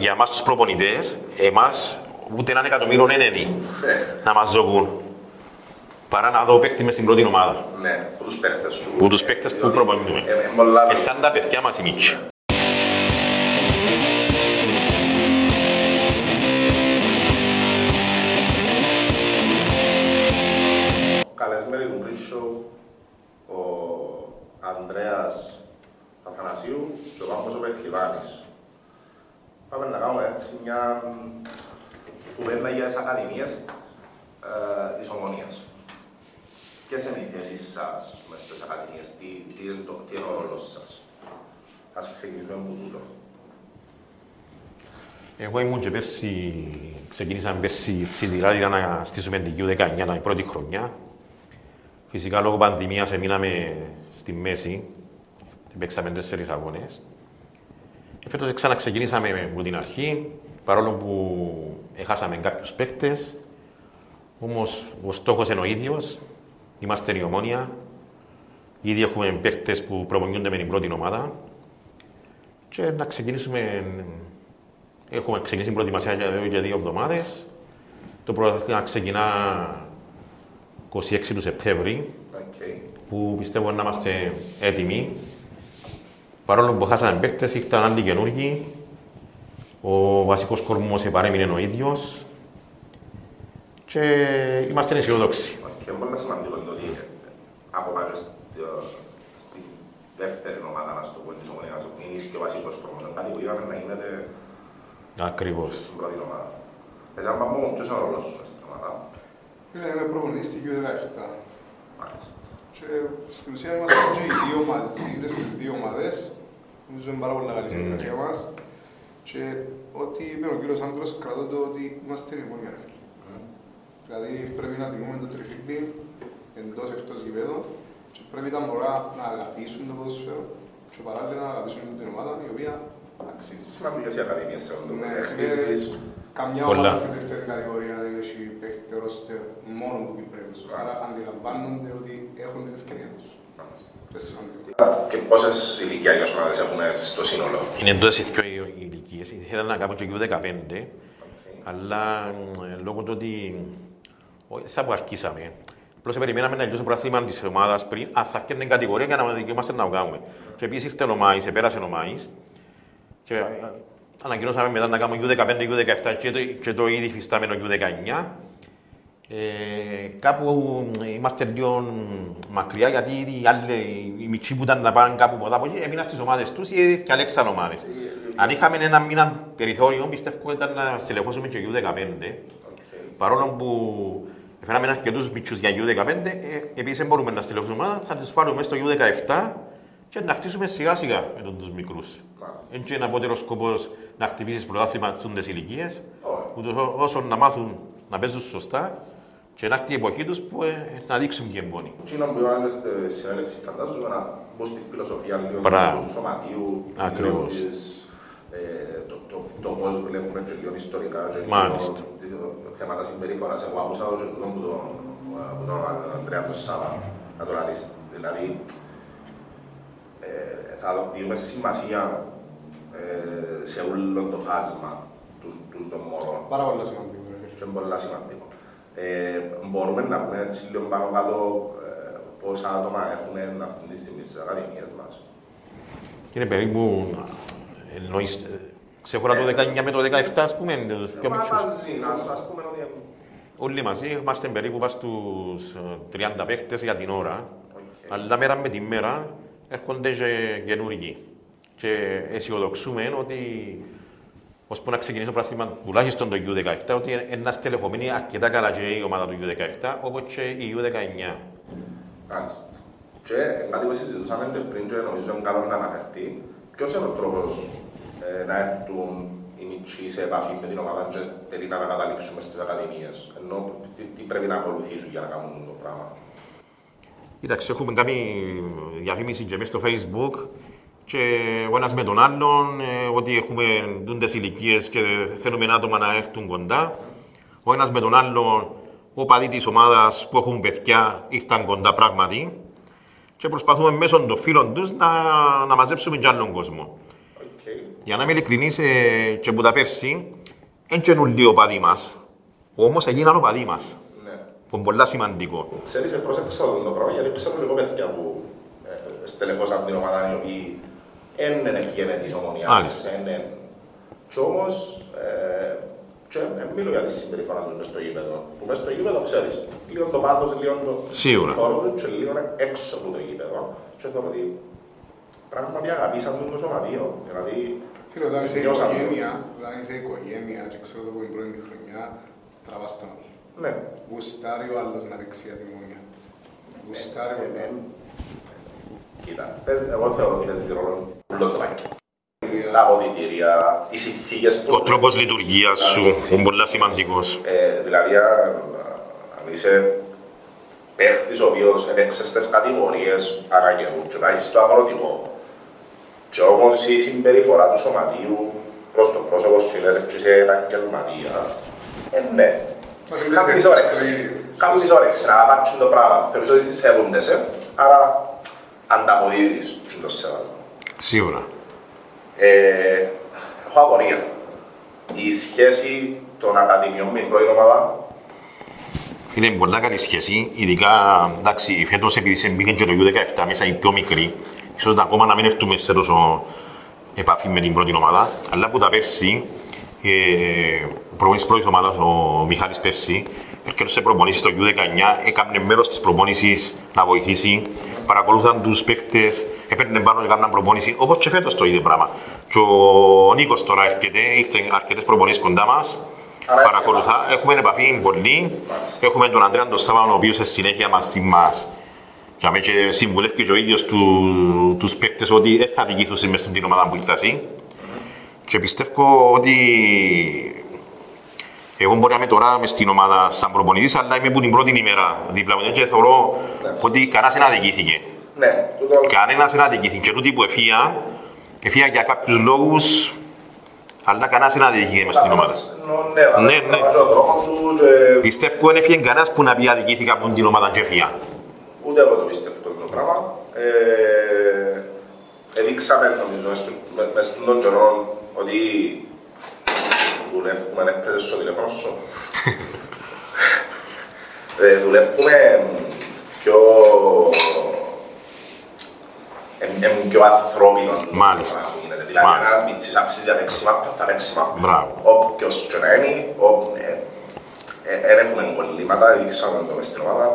για εμάς τους προπονητές, εμάς ούτε έναν εκατομμύριο είναι ενενή να μας ζողούν. Παρά να δω παίκτη μες στην πρώτη ομάδα. Ναι, που τους παίχτες σου. Που τους παίκτες που προπονούμε. Ε, ε, πολλά- Ε, σαν τα παιδιά μας οι μίτσι. Καλεσμένοι του Pre-Show, ο Ανδρέας Αθανασίου και ο Πάμπος ο Πεχλιβάνης. Πάμε να κάνουμε έτσι μια κουβέντα για τις ακαδημίες ε, της Ομονίας. Ποιες είναι οι θέσεις σας μες στις ακαδημίες, τι, τι, είναι το, τι είναι ο ρόλος σας. Ας ξεκινήσουμε από τούτο. Εγώ ήμουν και πέρσι, ξεκινήσαμε πέρσι σιδηράδια να στήσουμε την Q19, ήταν η πρώτη χρονιά. Φυσικά λόγω πανδημίας εμείναμε στη μέση, παίξαμε τέσσερις αγώνες. Και φέτος ξαναξεκινήσαμε από την αρχή, παρόλο που έχασαμε κάποιους παίκτες, όμως ο στόχος είναι ο ίδιος, είμαστε η ομόνια, ήδη έχουμε παίκτες που προπονιούνται με την πρώτη ομάδα και να ξεκινήσουμε Έχουμε ξεκινήσει την προετοιμασία για δύο, για δύο εβδομάδες. Το πρωτάθλημα ξεκινά 26 του Σεπτέμβρη, Okay. που πιστεύω να είμαστε έτοιμοι. Παρόλο που χάσαμε παίκτες, ήρθαν άλλοι καινούργοι. Ο βασικός κορμός επαρέμεινε ο ίδιος. Και είμαστε αισιοδόξοι. Και είναι πολύ σημαντικό το ότι από πάνω στη, στη δεύτερη ομάδα, να το πω, της Ομονίας, μην είσαι και ο βασικός πρόμος. Είναι κάτι που είχαμε να γίνεται Ακριβώς. στην πρώτη ομάδα. Εσύ αν πάμε ποιος είναι ο ρόλος σου στην ομάδα; Ναι, είμαι προπονητής στην Q17. Μάλιστα. Και στην ουσία είμαστε και οι δύο μαζί, είναι στις δύο ομάδες. Νομίζω είναι πάρα πολύ καλή συνεργασία μας. Και ό,τι είπε ο κύριος Άντρος, κρατώ το ότι είμαστε η μόνη ρε φίλε. Δηλαδή πρέπει να τιμούμε το τριφύλι εντός εκτός γηπέδων και πρέπει τα μωρά να αγαπήσουν το ποδοσφαίρο και παράλληλα να αγαπήσουν την ομάδα η οποία αξίζει. Σημαντικές οι ακαδημίες σε όλο. Ναι, Χτίζεις. Καμιά Πολλά. ομάδα στη δεύτερη κατηγορία δεν έχει παίχτη ρόστερ μόνο του Κυπρέους. Άρα αντιλαμβάνονται ότι έχουν την ευκαιρία τους. Αυτό είναι σημαντικό. Και πόσες ηλικιακές ομάδες έχουμε στο σύνολο; Είναι εντός οι δύο ηλικίες. Ήθελα να κάνω και Q15, αλλά ε, λόγω του ότι όχι, σαν που αρχίσαμε, απλώς περιμέναμε να τελειώσει το πράθυμα της ομάδας πριν, αν θα φτιάχνει κατηγορία για να δικαιούμαστε να το κάνουμε. Και επίσης ήρθε ο Μάης, επέρασε ο Μάης, και ε, ανακοινώσαμε μετά να κάνουμε U15, U17 και το, και το ήδη φυστάμενο U19. Ε, κάπου είμαστε λίγο μακριά γιατί οι άλλοι, οι μητσοί που ήταν να πάνε κάπου ποτά από εκεί έμειναν στις ομάδες τους ή διαλέξαν ομάδες. Αν είχαμε ένα μήνα περιθώριο, πιστεύω ήταν να στελεχώσουμε και U15. Παρόλο που φέραμε αρκετούς μητσούς για U15, ε, επίσης δεν μπορούμε να στελεχώσουμε ομάδα, θα τους πάρουμε στο U17 και να χτίσουμε σιγά σιγά με τον τους μικρούς. Μάλιστα. Δεν είναι απότερο σκοπός να χτυπήσεις πρωτάθλημα στις ηλικίες, Όχι. ούτως ό- όσο να μάθουν να παίζουν σωστά και να έρθει η εποχή τους που ε, να δείξουν και εμπόνοι. Εκείνο που είπαμε στη συνέλευση φαντάζομαι να μπω στη φιλοσοφία λίγο Μπράβο. του σωματείου, Ακριβώς. λίγο της, ε, το, το, το πώς βλέπουμε και λίγο ιστορικά και λίγο Μάλιστα. τι- θέματα συμπεριφοράς. Εγώ άκουσα το και που τον, που τον Ανδρέα του Σάβα να το λαλείς. Δηλαδή, ε, θα δούμε σημασία ε, σε όλο το φάσμα του, του, των μωρών Πάρα πολύ σημαντικό. ρε φίλε. και είναι πολύ σημαντικό. Ε, μπορούμε να πούμε έτσι λίγο πάνω κάτω ε, πόσα άτομα έχουν αυτή τη στιγμή στις ακαδημίες μας. Είναι περίπου, εννοείς, ε, ξέχωρα το 19 με το 17 ας πούμε, τους πιο Μα μικρούς. μαζί, να ας πούμε ότι... Όλοι μαζί είμαστε περίπου πας στους ε, 30 παίχτες για την ώρα, Οκ. αλλά μέρα με τη μέρα έρχονται και καινούργοι. Και αισιοδοξούμε ότι ώσπου να ξεκινήσει το πρωτάθλημα τουλάχιστον το U17, ότι είναι στελεχωμένη αρκετά καλά και η ομάδα του U17, όπως και η U19. Μάλιστα. Και κάτι που συζητούσαμε και πριν και νομίζω είναι καλό να αναφερθεί, ποιος είναι ο τρόπος ε, να έρθουν οι μητσοί σε επαφή με την ομάδα και τελικά να καταλήξουμε στις ακαδημίες. Ενώ τι, τι πρέπει να ακολουθήσουν για να κάνουν το πράγμα. Κοίταξε, έχουμε κάνει διαφήμιση και μέσα στο facebook και ο ένας με τον άλλον ε, ότι έχουμε τούντες ηλικίες και θέλουμε άτομα να έρθουν κοντά. Ο ένας με τον άλλον, ο παδί της ομάδας που έχουν παιδιά ήρθαν κοντά πράγματι και προσπαθούμε μέσω των φίλων τους να, να μαζέψουμε και άλλον κόσμο. Οκ. για να είμαι ειλικρινής, ε, και που τα πέρσι, δεν καινούν ο παδί μας. Όμως έγιναν ο παδί μας. Ναι. Που είναι πολλά σημαντικό. Ξέρεις, πρόσεξα αυτό το πράγμα, γιατί ξέρω λίγο παιδιά που ε, στελεχώσαν την ομάδα οι οποίοι δεν πήγαινε της ομονιάς. Μάλιστα. εν- εν. Και όμως, ε, και δεν μιλώ για τη συμπεριφορά του μες στο γήπεδο. Που μες στο γήπεδο ξέρεις, λίγο το πάθος, λίγο το Σίγουρα. θόρυβο του και λίγο έξω από το γήπεδο. Και θεωρώ ότι πράγματι αγαπήσαν τον το σωματείο. Δηλαδή, Φίλε, όταν είσαι νιώσαν το. οικογένεια, όταν είσαι οικογένεια και ξέρω το που είναι πρώτη χρονιά, τραβάς τον άλλο. Ναι. Γουστάρει ο άλλος να δείξει για τη μονιά. Γουστάρει ο Ε, ε, άλλος. Κοίτα, παίζει- εγώ θεωρώ ότι παίζει ρόλο όλο το πακέτο. Τα αποδητήρια, οι συνθήκες που... Ο τρόπος λειτουργίας σου είναι πολλά σημαντικός. Ε, δηλαδή, αν αν είσαι παίχτης ο οποίος έπαιξε στις κατηγορίες αναγκαιρού και πάει στο αγροτικό και όμως η συμπεριφορά του σωματείου προς το πρόσωπο σου είναι και σε επαγγελματία, ε, ναι. Μα δεν Κάποιες είναι ώρες. το ίδιο. Κάποιες ώρες να απάρξουν το πράγμα. Θεωρείς ότι σέβονται σε, άρα ανταποδίδεις και το σεβασμό. Σίγουρα. Ε, έχω απορία. Η σχέση των ακαδημιών με την πρώτη ομάδα Είναι πολλά καλή σχέση, ειδικά εντάξει, φέτος επειδή σε μπήκε και το U17 μέσα οι πιο μικροί, ίσως ακόμα να μην έρθουμε σε τόσο επαφή με την πρώτη ομάδα, αλλά που τα πέρσι, ε, ο προπονητής πρώτης ομάδας, ο Μιχάλης Πέρσι, έρχεται σε προπονήσεις στο U19, έκανε μέρος της προπονήσης να βοηθήσει, παρακολούθαν τους παίκτες, έπαιρνε πάνω και έκαναν προπόνηση, όπως και φέτος το ίδιο πράγμα. Και ο Νίκος τώρα έρχεται, ήρθε αρκετές προπονήσεις κοντά μας, Άρα παρακολουθά, έχουμε επαφή πολύ. Έχουμε τον Αντρέα τον Σάββανο, ο οποίος σε συνέχεια μαζί μας και αμέ και συμβουλεύει και ο ίδιος του, τους παίκτες ότι δεν θα δικηθούσε μες στην ομάδα που ήρθα εσύ. Και πιστεύω ότι εγώ μπορεί να είμαι τώρα μες στην ομάδα σαν προπονητής, αλλά είμαι που την πρώτη ημέρα δίπλα μου και θεωρώ ότι κανένας δεν αδικήθηκε. Ναι, τούτο Κανένας δεν αδικήθηκε. Και τούτοι που εφία, εφία για κάποιους λόγους, αλλά κανένας δεν αδικήθηκε μες στην ομάδα. Ναι, Ναι, ναι, ναι. ναι. ο δρόμος του και Πιστεύω δεν έφυγε κανένας που να πει αδικήθηκα από την ομάδα και έφυγα. ούτε εγώ το πιστεύω το πράγμα. Ε, Εδείξαμε νομίζω μες στο- με- μες στον καιρό ότι δουλεύουμε, ναι, παίζεις στο τηλέφωνο σου. Ε, δουλεύουμε πιο εν- εν πιο ανθρώπινο. Μάλιστα. πράγμα γίνεται. Δηλαδή, Μάλιστα. ένας μίτσις αξίζει να παίξει μάπα, θα παίξει μάπα. Μπράβο. Όποιος και να είναι, ο- ε, ε, δεν έχουμε κολλήματα, δείξαμε το μες στην ομάδα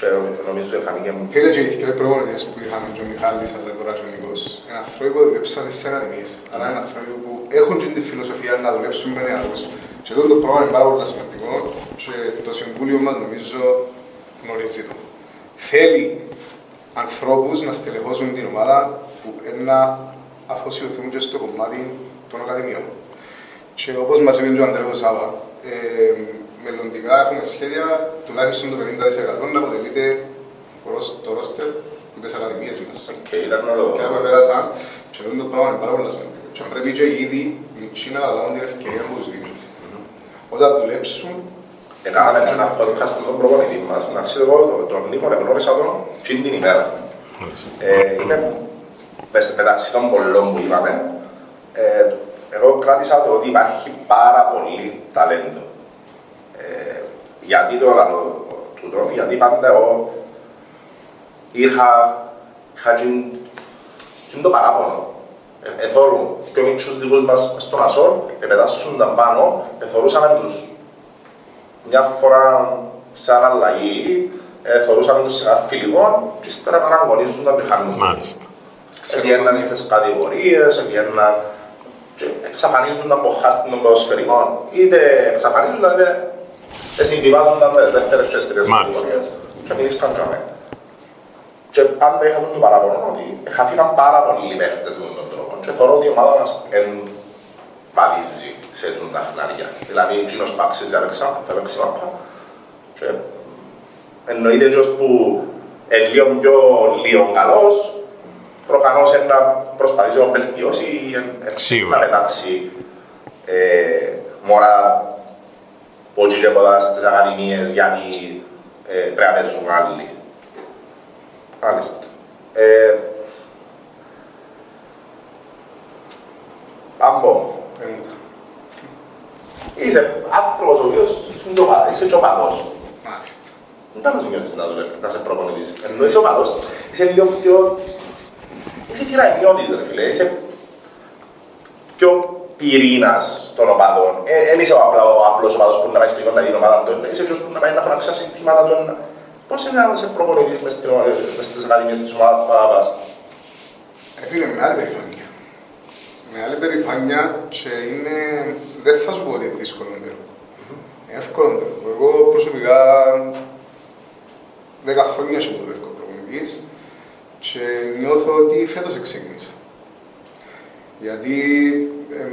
και νομίζω ότι φανήκε Φίλε και οι δύο προπονητές που είχαμε και ο Μιχάλης αλλά τώρα και ο Νικός, είναι άνθρωποι που δουλέψαν στις ακαδημίες. Άρα είναι άνθρωποι που έχουν και τη φιλοσοφία να δουλέψουν με νεαρούς. Και αυτό το πρόγραμμα είναι πάρα πολύ σημαντικό και το Συμβούλιο μας νομίζω γνωρίζει το. Θέλει ανθρώπους να στελεχώσουν την ομάδα που ε, να αφοσιωθούν και στο κομμάτι των ακαδημιών. Και όπως μας είπε και ο Αντρέος Σάβα, ε, μελλοντικά έχουμε σχέδια τουλάχιστον το 50% να αποτελείται ο ρος- το ρόστερ από τις ακαδημίες μας. και ήταν να το Και άμα πέρασαν, και αυτό το πράγμα είναι πάρα πολύ σημαντικό. Και πρέπει και ήδη οι Τσίνα να λάβουν την ευκαιρία που τους δίνεις. Όταν δουλέψουν, Έκαναμε ένα podcast με τον προπονητή μας. Να ξέρω εγώ, το- τον Νίκο γνώρισα τον και την ημέρα. Ε, είναι μες- μεταξύ των πολλών που είπαμε, ε, εγώ κράτησα το ότι υπάρχει πάρα πολύ ταλέντο. Ε, γιατί το λέω τούτο, γιατί πάντα εγώ είχα, είχα τζιν, τζιν το παράπονο. Ε, εθώρουν δύο μίτσους δικούς μας στον Ασόρ, επετάσσονταν πάνω, εθωρούσαμε τους μια φορά σε αναλλαγή, ε, θεωρούσαμε τους σε ένα φιλικό και ύστερα παραγωνίζονταν και χάνουν. Μάλιστα. Εγγένναν στις κατηγορίες, εγγένναν και εξαφανίζονταν από χάρτη των ποδοσφαιρικών, είτε εξαφανίζονταν είτε ε, συμβιβάζονταν με δεύτερες και τρίτες Μάλιστα. κατηγορίες και μην ήσαν καμέ. Και πάντα είχαμε το παραπονό ότι χαθήκαν πάρα πολλοί παίχτες με τον τρόπο και θεωρώ ότι η ομάδα μας εν βαδίζει σε τον τα χνάρια. Δηλαδή, εκείνος που αξίζει να παίξει μάπα, θα παίξει μάπα και εννοείται εκείνος που είναι λίγο πιο λίγο καλός, προφανώς είναι να προσπαθήσει να βελτιώσει ή εν- Σίγουρα. να πετάξει ε, μωρά που όχι και ποτά στις ακαδημίες γιατί ε, πρέπει να παίζουν άλλοι. Μάλιστα. Ε, Άμπο, Ε, μου τα. είσαι άνθρωπος ο οποίος είναι και οπαδός, είσαι και οπαδός. Μάλιστα. Δεν θα σου νιώθεις να δουλεύεις, να σε προπονητής. Ενώ είσαι οπαδός, είσαι λίγο πιο... Είσαι θηρανιώτης ρε φίλε, είσαι πιο πυρήνας των οπαδών. Δεν είσαι ο απλά ο απλός οπαδός που να πάει στο γιο να δει ομάδα του, είσαι ποιος που να πάει να φωνάξει τα συνθήματα των... Πώς είναι να είσαι προπονητής μες στην- μες στις ακαδημίες της ομάδας που θα πας. Ε, φίλε, μεγάλη περηφάνεια. Μεγάλη περηφάνεια και είναι... Δεν θα σου πω ότι είναι δύσκολο έργο. Είναι εύκολο έργο. Εγώ προσωπικά δέκα χρόνια σου δουλεύω προπονητής και νιώθω ότι φέτος ξεκίνησα. Γιατί ε,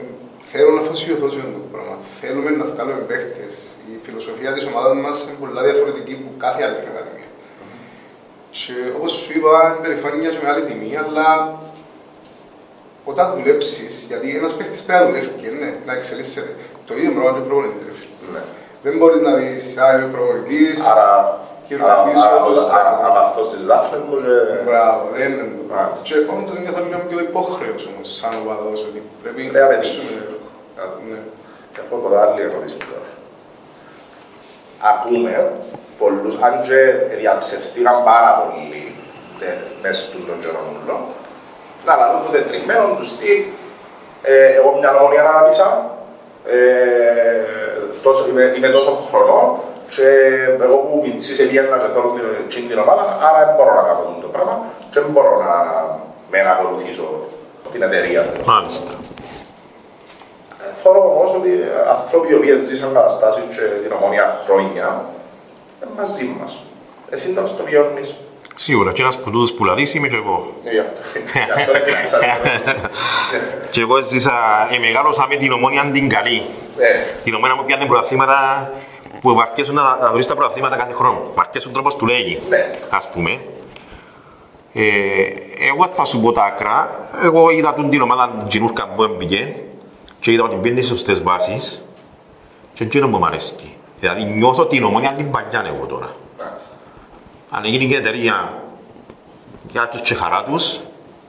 θέλω να αφοσιωθώ σε αυτό το πράγμα. Θέλουμε να βγάλουμε παίχτες. Η φιλοσοφία της ομάδας μας είναι πολύ διαφορετική από κάθε άλλη ακαδημία. Και όπως σου είπα, είναι περηφάνεια και μεγάλη τιμή, αλλά όταν δουλέψεις, γιατί ένας παίχτης πρέπει να δουλεύει και ναι, να εξελίσσεται. Το ίδιο πράγμα και ο προπονητής. ρε φίλε. Ναι. Δεν μπορείς να πεις, α, είμαι προπονητής, Άρα, Και άρα, ρωτήσω, άρα, πώς- άρα, άρα αυτό στις δάφνες μου και... μπράβο, δεν είναι το. Μάλιστα. Και όντως νιώθω λίγο και το υπόχρεος όμως, σαν οπαδός, ότι πρέπει Πρέπει να παίξουμε έργο. Ναι. Έχω εδώ άλλη ερώτηση τώρα. Ακούμε πολλούς, αν και διαψευστήκαν πάρα πολύ τε- μες στον τον Τζερονούλο, να λαλούν το τετριμένο τους στυλ, ε, εγώ μια νομονία να αγαπήσα, ε, τόσο, είμαι, είμαι τόσο χρονών και εγώ που μητσής επίγαινα και θέλω την, την, την ομάδα, άρα δεν μπορώ να κάνω το πράγμα και δεν μπορώ να με να ακολουθήσω την εταιρεία. Μάλιστα. Θεωρώ όμως ότι άνθρωποι οι οποίοι ζήσαν καταστάσεις και την ομονία χρόνια είναι μαζί μας. Εσύ να το βιώνεις. Σίγουρα, και ένας που τούτος που λαδείς είμαι και εγώ. Ε, Γι' αυτό, γι' αυτό δεν κοιτάξα την ερώτηση. Και εγώ ζήσα, ε, μεγάλωσα με την ομόνια την καλή. Ε, Την ομόνια μου πιάνε πρωταθλήματα που βαρκέσουν να, να δεις τα πρωταθλήματα κάθε χρόνο. Βαρκέσουν τρόπος του λέγει, Ναι. ας πούμε. Ε, εγώ θα σου πω τα άκρα. Εγώ είδα τον την ομάδα Τζινούρκα που έμπηκε και είδα ότι μπαίνει στις σωστές βάσεις και εκείνο που μου αρέσκει. Δηλαδή νιώθω την ομόνια την παλιά εγώ τώρα. μάλιστα. Αν έγινε και εταιρεία για τους και χαρά τους,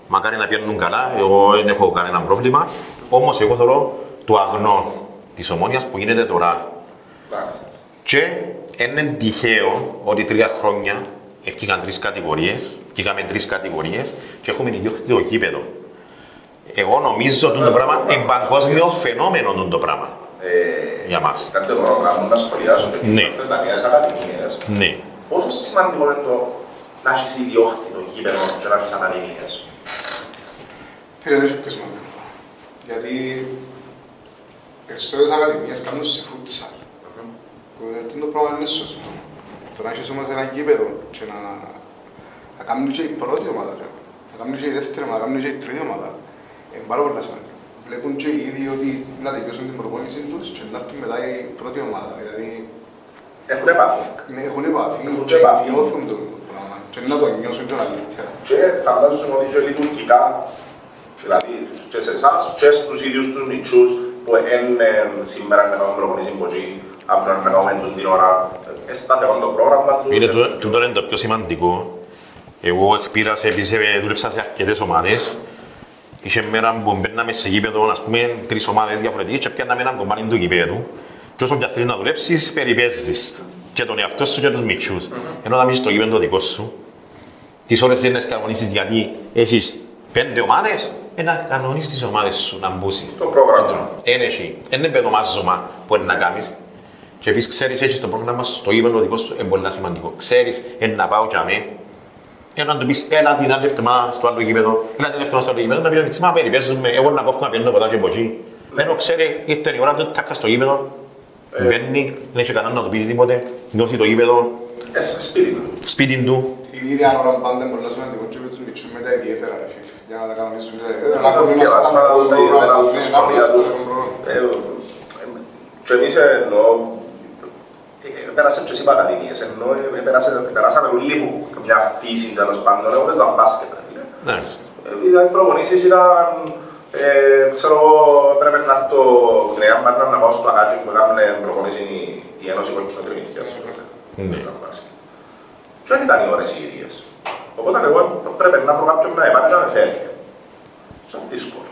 μακάρι να πιένουν καλά, εγώ δεν έχω κανένα πρόβλημα. Όμως εγώ θεωρώ το αγνό της ομόνιας που γίνεται τώρα. Μάλιστα. Και είναι τυχαίο ότι τρία χρόνια έφυγαν τρεις κατηγορίες, και είχαμε τρεις κατηγορίες και έχουμε ιδιόκτητο το γήπεδο. Εγώ νομίζω ότι το πράγμα είναι παγκόσμιο φαινόμενο τούτο το πράγμα Ε, για μας. Κάτι μπορώ να κάνω να σχολιάσω και Ναι. είμαστε τα νέες ακαδημίες. Ναι. Πόσο σημαντικό είναι το να έχεις ιδιόκτητο γήπεδο και να έχεις ακαδημίες. Φίλε, δεν έχει πιο σημαντικό. Γιατί περισσότερες ακαδημίες κάνουν σε φούτσαλ. Που αυτό το πράγμα είναι σωστό. Το να έχεις όμως ένα γήπεδο και να, να κάνουν και η πρώτη ομάδα, ρε. να κάνουν και η δεύτερη ομάδα, να κάνουν και η τρίτη ομάδα, είναι πάρα πολύ σημαντικό. Βλέπουν και οι ίδιοι ότι να τελειώσουν την προπόνηση τους και να έρθουν μετά η πρώτη ομάδα. Δηλαδή Έχουν επαφή. ναι, έχουν επαφή Έχουν και επαφή. νιώθουν το πράγμα και να το νιώσουν και καλύτερα. Και φαντάζομαι ότι και λειτουργικά, δηλαδή και σε εσάς και στους ίδιους τους μητσούς που είναι σήμερα να κάνουμε προπονήσεις μποτζή, αύριο να κάνουμε τον την ώρα, ε, σταθερό το πρόγραμμα τους. Είναι ε, το, τούτο είναι το πιο σημαντικό. Εγώ εκπήρασα, επίσης ε, δούλεψα σε αρκετές ομάδες. Είχε μέρα που μπαίναμε σε γήπεδο, ας πούμε, τρεις ομάδες διαφορετικές και πιάνναμε έναν κομμάτι του γήπεδου. Και όσο και αν θέλεις να δουλέψεις, περιπέζεις και τον εαυτό σου και τους μητσούς. Ενώ όταν είσαι στο γήπεδο το δικό σου, τις ώρες δεν κανονίσεις γιατί έχεις πέντε ομάδες, ε, να κανονίσεις τις ομάδες σου να μπούσεις. Το πρόγραμμα. Είναι εσύ. Δεν είναι παιδομάζωμα που είναι να κάνεις. Και επίσης ξέρεις, έχεις το πρόγραμμα σου, στο γήπεδο δικό σου, είναι πολύ σημαντικό. Ξέρεις, είναι να πάω για μέ. Και να του πεις, έλα την άλλη εβδομάδα στο άλλο γήπεδο, έλα την εβδομάδα στο άλλο γήπεδο, να πει, «Μιτσί, μα περιπέζουμε, εγώ να κόφω να πιένω ποτά και από εκεί». Ενώ ξέρει, ήρθε η ώρα του, τάκα στο γήπεδο, μπαίνει, δεν έχει κανέναν να του πει τίποτε, νιώθει το γήπεδο, Ε, σε σπίτι του. σπίτι του, Την ίδια ώρα πάντα είναι πολύ σημαντικό και με τους μητσούς μετά ιδιαίτερα ρε φίλε. Για να τα κανονίσουν. Ε, Να το διαβάσουμε να δούμε τα ιδιαίτερα τους σχόλια τους. Ε, ε, Και εμείς εννοώ, ε, πέρασαν και εσύ ακαδημίες, ενώ ε, πέρασαν- περάσαμε όλοι που μια φύση τέλος πάντων, εγώ παίζα μπάσκετ, ρε φίλε. ναι, Ε, Ήταν προπονήσεις, ήταν, ε, ξέρω εγώ, πρέπει να έρθω την ΕΑΜ Μάρνα να πάω στο αγάκι που έκαμε προπονήσεις η- η Ένωση Κοκκινοτριμητικής. Ναι. Και δεν ήταν οι ώρες οι ίδιες. Οπότε εγώ πρέπει να βρω κάποιον να επάρει να με φέρει. Ήταν δύσκολο.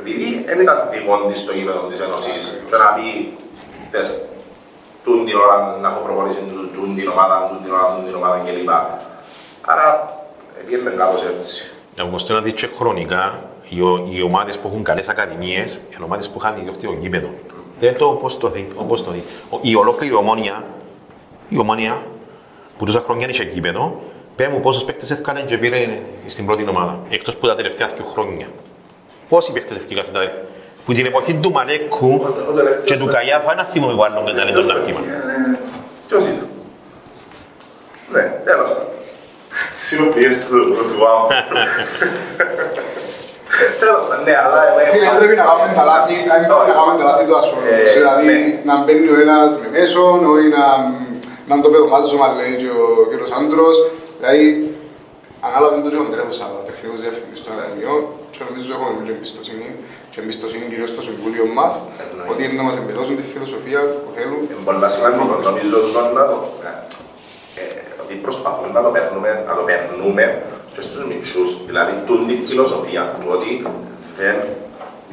επειδή δεν ήταν δικό της στο γήπεδο της Ένωσης, δεν να πει τες, τούν την ώρα να έχω προπονήσει τούν- τούν την ομάδα, τούν την ώρα, τούν την ομάδα κλπ. Άρα, πήγαινε κάπως έτσι. Όπως το να δεις και χρονικά, οι, ο- οι ομάδες που έχουν καλές ακαδημίες, είναι ομάδες που είχαν ιδιόκτητο γήπεδο. Δεν το όπως το δει, όπως το δει. Ο- Η ολόκληρη ομόνια, η ομόνια, που τόσα χρόνια είχε γήπεδο, πέ μου πόσους παίκτες έφκανε και πήρε στην πρώτη ομάδα, εκτός που τα τελευταία δύο χρόνια. Πόσοι παίκτες έφκηκαν στην τελευταία. Που την εποχή του Μανέκου Ο- ο τελευταίος και του με- Καγιάφα, ένα θύμο που άλλον δεν ήταν το ναυτήμα. Ε, Ποιος ήταν. Ναι, τέλος πάντων. Συνοποιήστε του του βάμου. Τέλος πάντων, ναι, αλλά... ε, Φίλε, ε, πρέπει να κάνουμε τα λάθη, ε, πρέπει να κάνουμε τα λάθη του ασφαλούς. Ε, Δηλαδή, ναι. να μπαίνει ο ένας με μέσον, όχι να, να το παιδομάζουμε, λέει και ο κύριος Άντρος. Δηλαδή, ανάλαβε το και ο Αντρέας ο τεχνικός διευθυντής των Ακαδημιών και νομίζω έχουμε πολύ εμπιστοσύνη και εμπιστοσύνη κυρίως στο Συμβούλιο μας Εννοείται. ότι είναι να μας εμπεδώσουν τη φιλοσοφία που θέλουν. Είναι πολύ σημαντικό, νομίζω ότι να το... ε, ότι προσπαθούμε να το παίρνουμε, να το παίρνουμε και στους μικρούς, δηλαδή τούν τη φιλοσοφία του ότι δεν...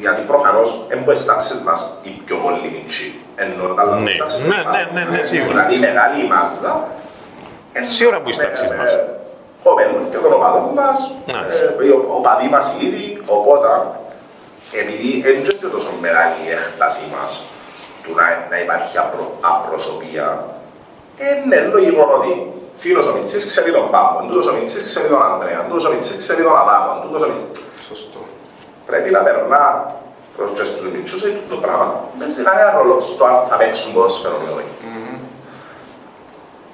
Γιατί προφανώς δεν μπορεί στις τάξεις μας οι πιο πολύ μικροί, ενώ τα άλλα Ναι, στις τάξεις ναι, του ναι, πάνω. ναι, ναι, σίγουρα. Δηλαδή η μεγάλη μάζα... ε, Σίγουρα που στις τάξεις μας. Κοπέλους και των οπαδών μας, Ναι. ε, οι ο- οπαδοί μας ήδη, οπότε επειδή δεν είναι και τόσο μεγάλη η έκταση μας του να, να υπάρχει απρο, απροσωπία, είναι λογικό ότι φίλος ο Μιτσής ξέρει τον Πάμπον, τούτος ο Μιτσής ξέρει τον Ανδρέα, τούτος ο Μιτσής ξέρει τον Αδάμον, τούτος ο Μιτσής... Σωστό. Πρέπει να περνά προς και στους Μιτσούς ότι το πράγμα δεν παίζει κανένα ρόλο στο αν θα παίξουν ποδόσφαιρο ή όχι.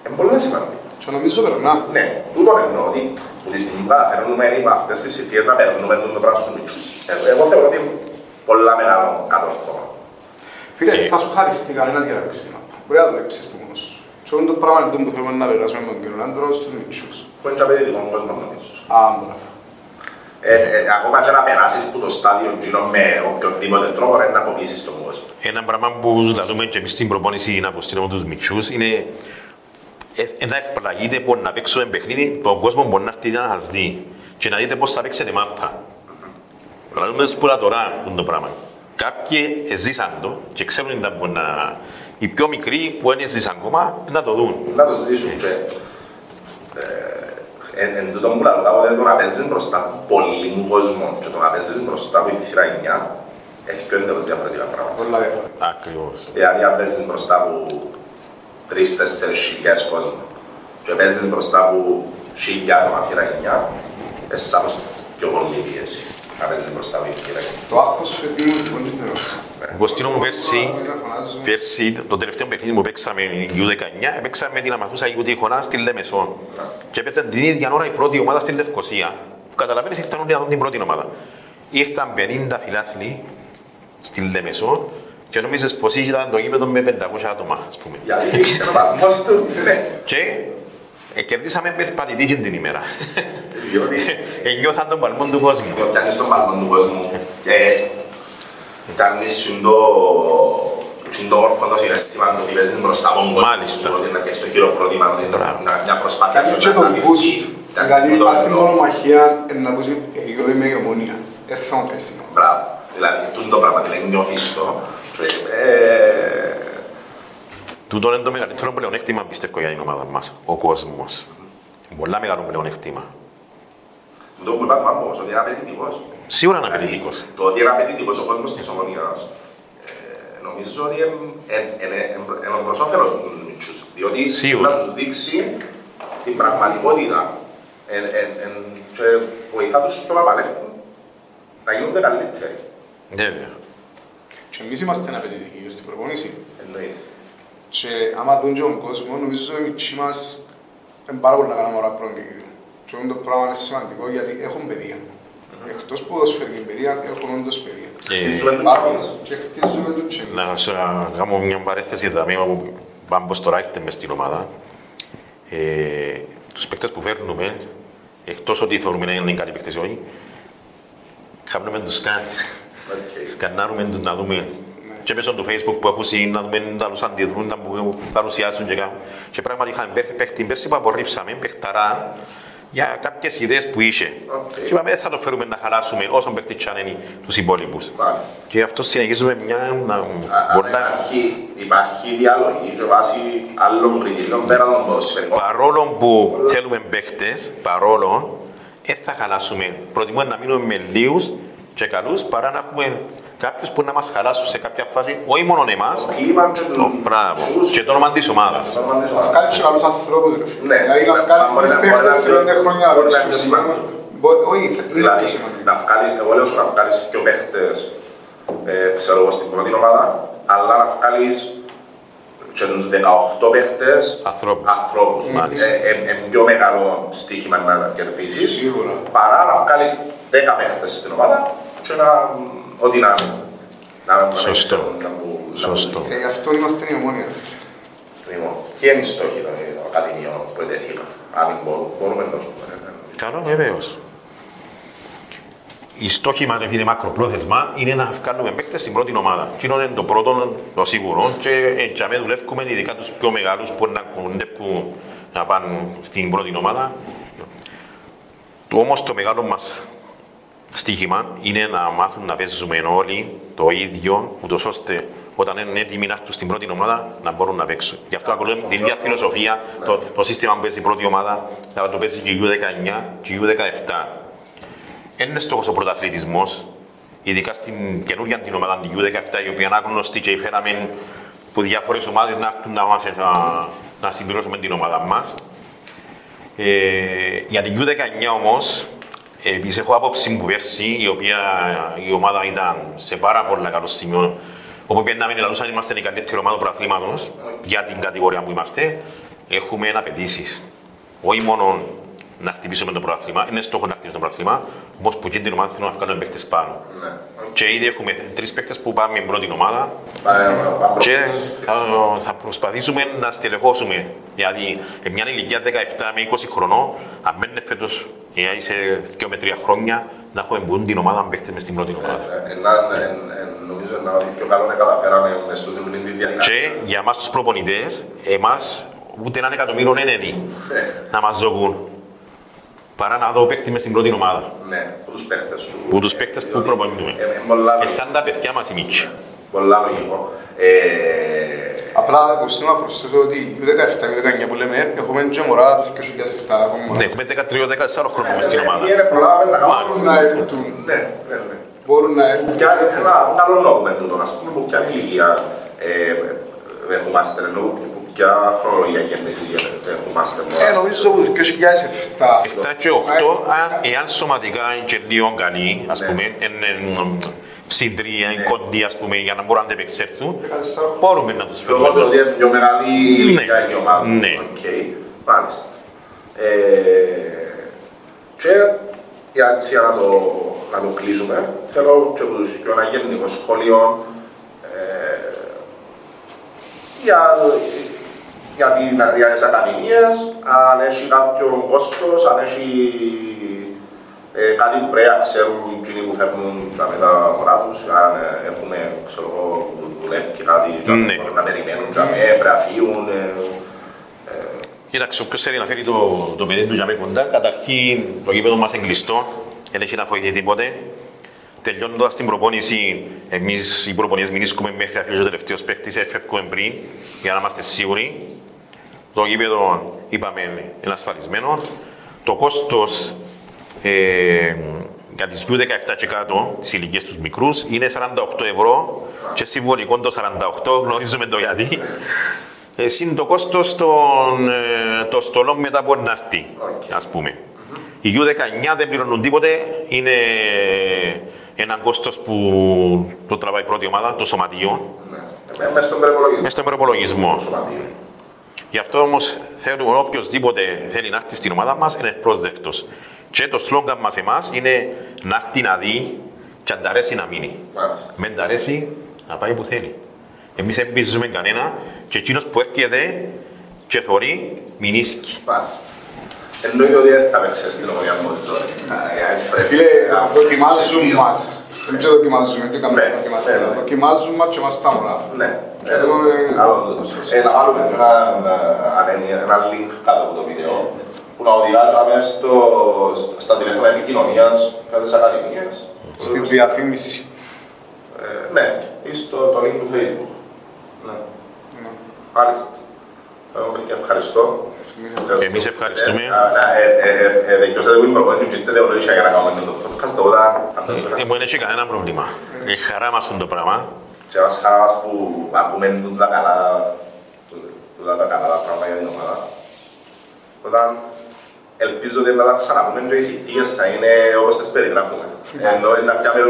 Είναι πολύ σημαντικό. Και νομίζω περνά. Ναι, τούτο εννοώ ότι που τη στιγμή που καταφέρνουμε με αυτές τις συνθήκες να περνούμε το πράγμα στους μικρούς. Ε, Εγώ θεωρώ ότι είναι πολλά μεγάλο κατορθώμα. Φίλε, Ε. θα σου χαριστεί κανένας για να παίξεις την μάπα. Μπορεί να δουλέψεις που μόνος σου. Και αυτό το πράγμα λοιπόν που θέλουμε να περάσουμε με τον κύριο Άντρο στους μητσούς. Που είναι και απαιτητικό κόσμο νομίζω. Α, μπράβο. Ε, ε, ακόμα και να περάσεις που το στάδιο γύρω με οποιοδήποτε τρόπο είναι να αποποιήσεις τον κόσμο. Ένα πράγμα που λαλούμε και εμείς στην προπόνηση να αποστείλουμε τους μητσούς είναι ε, να εκπλαγείτε που να παίξουμε παιχνίδι τον κόσμο μπορεί να έρθει να σας δει και να δείτε πώς θα παίξετε μάπα. Λαλούμε τους πουλά τώρα αυτό το πράγμα. Κάποιοι ζήσαν το και ξέρουν τα που να... Οι πιο μικροί που δεν ζήσαν ακόμα να το δουν. Να το ζήσουν και ε, εν, εν τούτο που λέω κάποτε το να παίζεις μπροστά από πολύ κόσμο και το να παίζεις μπροστά από η θύρα 9 έχει πιο εντελώς διαφορετικά πράγματα. Πολλά διαφορά. Ακριβώς. Δηλαδή αν παίζεις μπροστά από τρεις-τέσσερις χιλιάδες κόσμο και παίζεις μπροστά από χιλιά άτομα θύρα 9 είναι σαφώς πιο πολύ πίεση να παίζεις μπροστά από η θύρα 9. Το άγχος σου είναι λοιπόν την ώρα. Κωστίνο μου πέρσι, Να φωνάζω. πέρσι το τελευταίο παιχνίδι που παίξαμε η U19, παίξαμε την αμαθούσα U19 στη Λέμεσο. Και έπαιζε την ίδια ώρα η πρώτη ομάδα στη Λευκοσία. Που καταλαβαίνεις ήρθαν όλοι να δουν την πρώτη ομάδα. Ήρθαν 50 φιλάθλοι στη Λέμεσο και νομίζεις πως ήταν το γήπεδο με 500 άτομα, ας πούμε. Γιατί είναι ο βαθμός του, ναι. Και ε, κερδίσαμε περπατητή και την ημέρα. Διότι Ενιώθαν τον παλμό του κόσμου. το πιάνεις στον παλμό του κόσμου και κάνεις συν το συν το όμορφο το συναίσθημα του ότι παίζεις μπροστά από τον κόσμο Μάλιστα. σου, ότι είναι και στο χειροκρότημα, ότι είναι Μπράβο. μια- μια προσπάθεια Κάνει σου και να τον αναμειχθεί. boost. Και Δηλαδή, τούτο πας στην εννοώ. μονομαχία, ε, να πεις, ε, εγώ είμαι η ομονία. Ε, θα μου πες την ομάδα. Μπράβο. Δηλαδή, τούτο το πράγμα, δηλαδή νιώθεις το. Και, ε, Τούτο είναι το μεγαλύτερο πλεονέκτημα πιστεύω για την ομάδα μας, ο κόσμος. Πολλά μεγάλο πλεονέκτημα. Το που είπαμε όμως, ότι είναι απαιτητικός. Σίγουρα είναι απαιτητικός. Το ότι είναι απαιτητικός ο κόσμος της ομονίας, ε, νομίζω ότι είναι προς όφελος τους μητσούς. Διότι Σίγουρα. να τους δείξει την πραγματικότητα εν- εν- εν- και βοηθά τους στο να παλεύουν, να γίνονται καλύτεροι. Βέβαια. Και εμείς είμαστε απαιτητικοί στην προπόνηση. Εννοείται. Και άμα δουν και τον κόσμος, νομίζω οι μητσοί μας είναι πάρα πολύ να κάνουμε ώρα πρώτη. Και αυτό το πράγμα είναι σημαντικό γιατί έχουν παιδεία. Εκτός που δοσφαιρική παιδεία, έχουν όντως παιδεία. Ε, Χτίζουμε τους Πάρα εμείς. και χτίζουμε το τσίμι. Να σου να κάνω μια παρέθεση εδώ που πάμε πως τώρα έρχεται μες στην ομάδα. Ε, τους παίκτες που φέρνουμε, εκτός ότι θεωρούμε να είναι καλοί παίκτες ή όχι, κάνουμε τους σκάν. Οκ. Σκανάρουμε τους να δούμε και μέσω του facebook που έχουν συν, να δούμε τα άλλους αντιδρούν, τα που παρουσιάζουν και κάνουν. Και πράγματι είχαμε παίχτη πέρσι που απορρίψαμε, παιχταρά, για κάποιες ιδέες που είχε. Οκ. Και είπαμε, δεν θα το φέρουμε να χαλάσουμε όσο παίχτη τσάνενοι τους υπόλοιπους. Μάλιστα. Και γι' αυτό συνεχίζουμε μια να, Α- Αν πολλά... υπάρχει, υπάρχει διάλογη και βάσει άλλων κριτηρίων πέρα των ποδοσφαιρικών. Παρόλο που θέλουμε παίχτες, παρόλο, δεν θα χαλάσουμε. Προτιμούμε να μείνουμε με λίγους και καλούς παρά να έχουμε κάποιους που να μας χαλάσουν σε κάποια φάση, όχι μόνο εμάς, Κλίμα και το του... μπράβο, τους- και το όνομα της ομάδας. το όνομα της ομάδας. Βγάλει και καλούς ανθρώπους, ρε φίλε. Ναι. Δηλαδή να βγάλεις Μπορεί τρεις να- παίχτες μπορεί σε να- πέντε χρόνια να μπορεί να είναι παίξουν. σημαντικό. Μπο- Όχι, είναι Δηλαδή, πιο σημαντικό. να βγάλεις, εγώ λέω σου να βγάλεις και παίχτες, ε, ξέρω εγώ, στην πρώτη ομάδα, αλλά να βγάλεις και τους 18 παίχτες Ανθρώπους. ανθρώπους. Μάλιστα. Ε, ε, ε, πιο μεγάλο στοίχημα να κερδίσεις, Σίγουρα. παρά να βγάλεις 10 παίχτες στην ομάδα και να, ό,τι να είναι. Να να μην Σωστό. ξέρουν να που- να που- Σωστό. Ε, Γι' αυτό είμαστε η ομόνια. ρε φίλε. Λοιπόν, ποιοι είναι οι στόχοι των των ακαδημιών που ετέθηκαν, αν μπορούμε, μπορούμε να το πούμε. Καλό, βεβαίως. Η στόχη μας, φίλε, μακροπρόθεσμα είναι να βγάλουμε παίκτες στην πρώτη ομάδα. Τι είναι το πρώτο, το σίγουρο και έτσι αμέ δουλεύουμε ειδικά τους πιο μεγάλους που να κοντεύουν να πάνε στην πρώτη ομάδα. Το όμως το μεγάλο μας στοίχημα είναι να μάθουν να παίζουμε όλοι το ίδιο, ούτως ώστε όταν είναι έτοιμοι να έρθουν στην πρώτη ομάδα να μπορούν να παίξουν. Γι' αυτό ακολουθούμε την ίδια φιλοσοφία, το, το σύστημα που παίζει η πρώτη ομάδα, θα το παίζει και η U19 και η U17. Δεν είναι στόχος ο πρωταθλητισμός, ειδικά στην καινούργια την ομάδα, την U17, η οποία είναι άγνωστη και φέραμε από διάφορες ομάδες να έρθουν να, μας, να, να συμπληρώσουμε την ομάδα μας. Ε, για την U19 όμως, επίσης έχω άποψη που πέρσι, η οποία η ομάδα ήταν σε πάρα πολύ καλό σημείο, όπου πιέναμε να λαλούσαν είμαστε η καλύτερη ομάδα του πρωταθλήματος για την κατηγορία που είμαστε, έχουμε απαιτήσεις. Όχι μόνο να χτυπήσουμε το πρωτάθλημα, είναι στόχο να χτυπήσουμε το πρωτάθλημα, όμως που και την ομάδα θέλουμε να βγάλουμε παίχτες πάνω. Ναι. Και ήδη έχουμε τρεις παίχτες που πάμε πρώτη ομάδα Πάμε- πάμε και προς- θα, θα προσπαθήσουμε να στελεχώσουμε. Δηλαδή, σε μια ηλικία 17 με 20 χρονών, αν μένει φέτος για είσαι 2 με 3 χρόνια, να έχουμε μπουν την ομάδα να παίχτες μες στην πρώτη ομάδα. Ε, να- ε, ε, Νομίζω να ότι πιο καλό να καταφέραμε μες στο την τη διαδικασία. Και για εμάς τους προπονητές, εμάς ούτε έναν εκατομμύριο είναι έδι να μας ζողούν. Παρά να δω παίχτη μες στην πρώτη ομάδα. Ναι, που τους παίχτες σου. Που τους παίχτες που προπονούμε. Ε, ε, πολλά- Και σαν τα παιδιά μας οι μίτσι. Πολλά λογικό. Ε, Απλά ακουστεί να προσθέσω ότι η U17 και η U19 που λέμε έχουμε και μωρά του 2007 ακόμα. Ναι, έχουμε 13-14 χρόνια μες στην ομάδα. Είναι προλάβαμε να κάνουμε. Μπορούν να έρθουν, Ναι, ναι, ναι. μπορούν να έρθουν. Ποια είναι ένα καλό λόγο με τούτο, ας πούμε, που ποια ηλικία ε, δεχόμαστε, ενώ που ποια χρονολογία γέννησης δεχόμαστε. Ε, νομίζω από το 2007. 7 και 8, αν- εάν σωματικά είναι και λίγο καλοί, ας Ναι. πούμε, είναι μ, ψυντρία, είναι κοντοί, ας πούμε, για να μπορούν να αντεπεξέλθουν, 14 μπορούμε να τους Λόγω του φέρουμε. ότι είναι πιο μεγάλη ηλικία Ναι. η ομάδα. Ναι. Οκ, μάλιστα. Ε, και για έτσι για να το, να το κλείσουμε, θέλω και από τους πιο ένα γενικό σχόλιο ε, για, για, την, για τις ακαδημίες, αν έχει κάποιο κόστος, αν έχει ε, κάτι που πρέπει να ξέρουν εκείνοι που φέρνουν τα μεταφορά τους, αν ε, έχουμε, ξέρω εγώ, που δουλεύει και κάτι, και αν Ναι. μπορούν να περιμένουν, και αν ε, πρέπει να φύγουν, ε, Κοίταξε, όποιος θέλει να φέρει το, το παιδί του για με κοντά, καταρχήν το γήπεδο μας είναι κλειστό, δεν έχει να φοβηθεί τίποτε. Τελειώνοντας την προπόνηση, εμείς οι προπονίες μιλήσουμε μέχρι να αρχίσει ο τελευταίος παίκτης, έφευκουμε πριν, για να είμαστε σίγουροι. Το γήπεδο, είπαμε, είναι ασφαλισμένο. Το κόστος ε, για τις U17 και κάτω, τις ηλικίες τους μικρούς, είναι 48 ευρώ και συμβολικό το 48, γνωρίζουμε το γιατί. Ε, συν το κόστος των, ε, των στολών μετά από να έρθει, ας πούμε. Οι U19 δεν πληρώνουν τίποτε, είναι ένα κόστος που το τραβάει η πρώτη ομάδα, το σωματείο, ναι. Ε, μες στον προπολογισμό. μες στον προπολογισμό. Σωματείο. Γι' αυτό όμως θέλουμε οποιοδήποτε θέλει να έρθει στην ομάδα μας είναι πρόσδεκτος. Και το σλόγκαν μας εμάς είναι να έρθει να δει και αν τ' αρέσει να μείνει. Μάλιστα. Μεν τ' αρέσει να πάει που θέλει. Εμείς δεν πιέζουμε κανένα και εκείνο που έρχεται και θωρεί, μην ίσκει. Μάλιστα. Εννοείται ότι δεν θα παίξεις στην ομονία μου ζωή. Φίλε, δοκιμάζουν μας. Δεν ξέρω δοκιμάζουμε, δεν κάνουμε Ναι, δοκιμαστικά. ναι, ναι. Δοκιμάζουν μας και μας τα μωρά. Ναι. Και εδώ, ε, Άλλο τούτο. Ε, Να βάλουμε ένα, ένα, ένα link κάτω από το βίντεο που να οδηγάζαμε στο, στα τηλέφωνα επικοινωνίας, κάποιες ακαδημίες. Στη διαφήμιση. Ε, ναι, ή στο το link του Facebook. Ναι, Ναι. μάλιστα. Ε, παιδιά, ευχαριστώ. Εμείς ευχαριστούμε. Ε, να, ε, ε, ε, Δικαιώσατε που την προπόνηση και είστε δεολογήσια για να κάνουμε το podcast, οπότε αν δεν σου Ε, Μου δεν έχει κανένα πρόβλημα. Η χαρά μας είναι το πράγμα. Και μας χαρά μας που ακούμε τούτα καλά, τούτα τα καλά τα πράγματα για την ομάδα. Όταν ελπίζω ότι να τα ξαναπούμε και οι συνθήκες θα είναι όπως τις περιγράφουμε. Ενώ είναι να πιάμε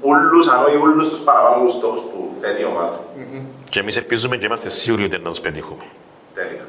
ούλους, αν όχι ούλους τους παραπάνω τους στόχους που θέτει η ομάδα. Και εμείς ελπίζουμε και είμαστε σίγουροι ότι να τους πετύχουμε. Τέλεια.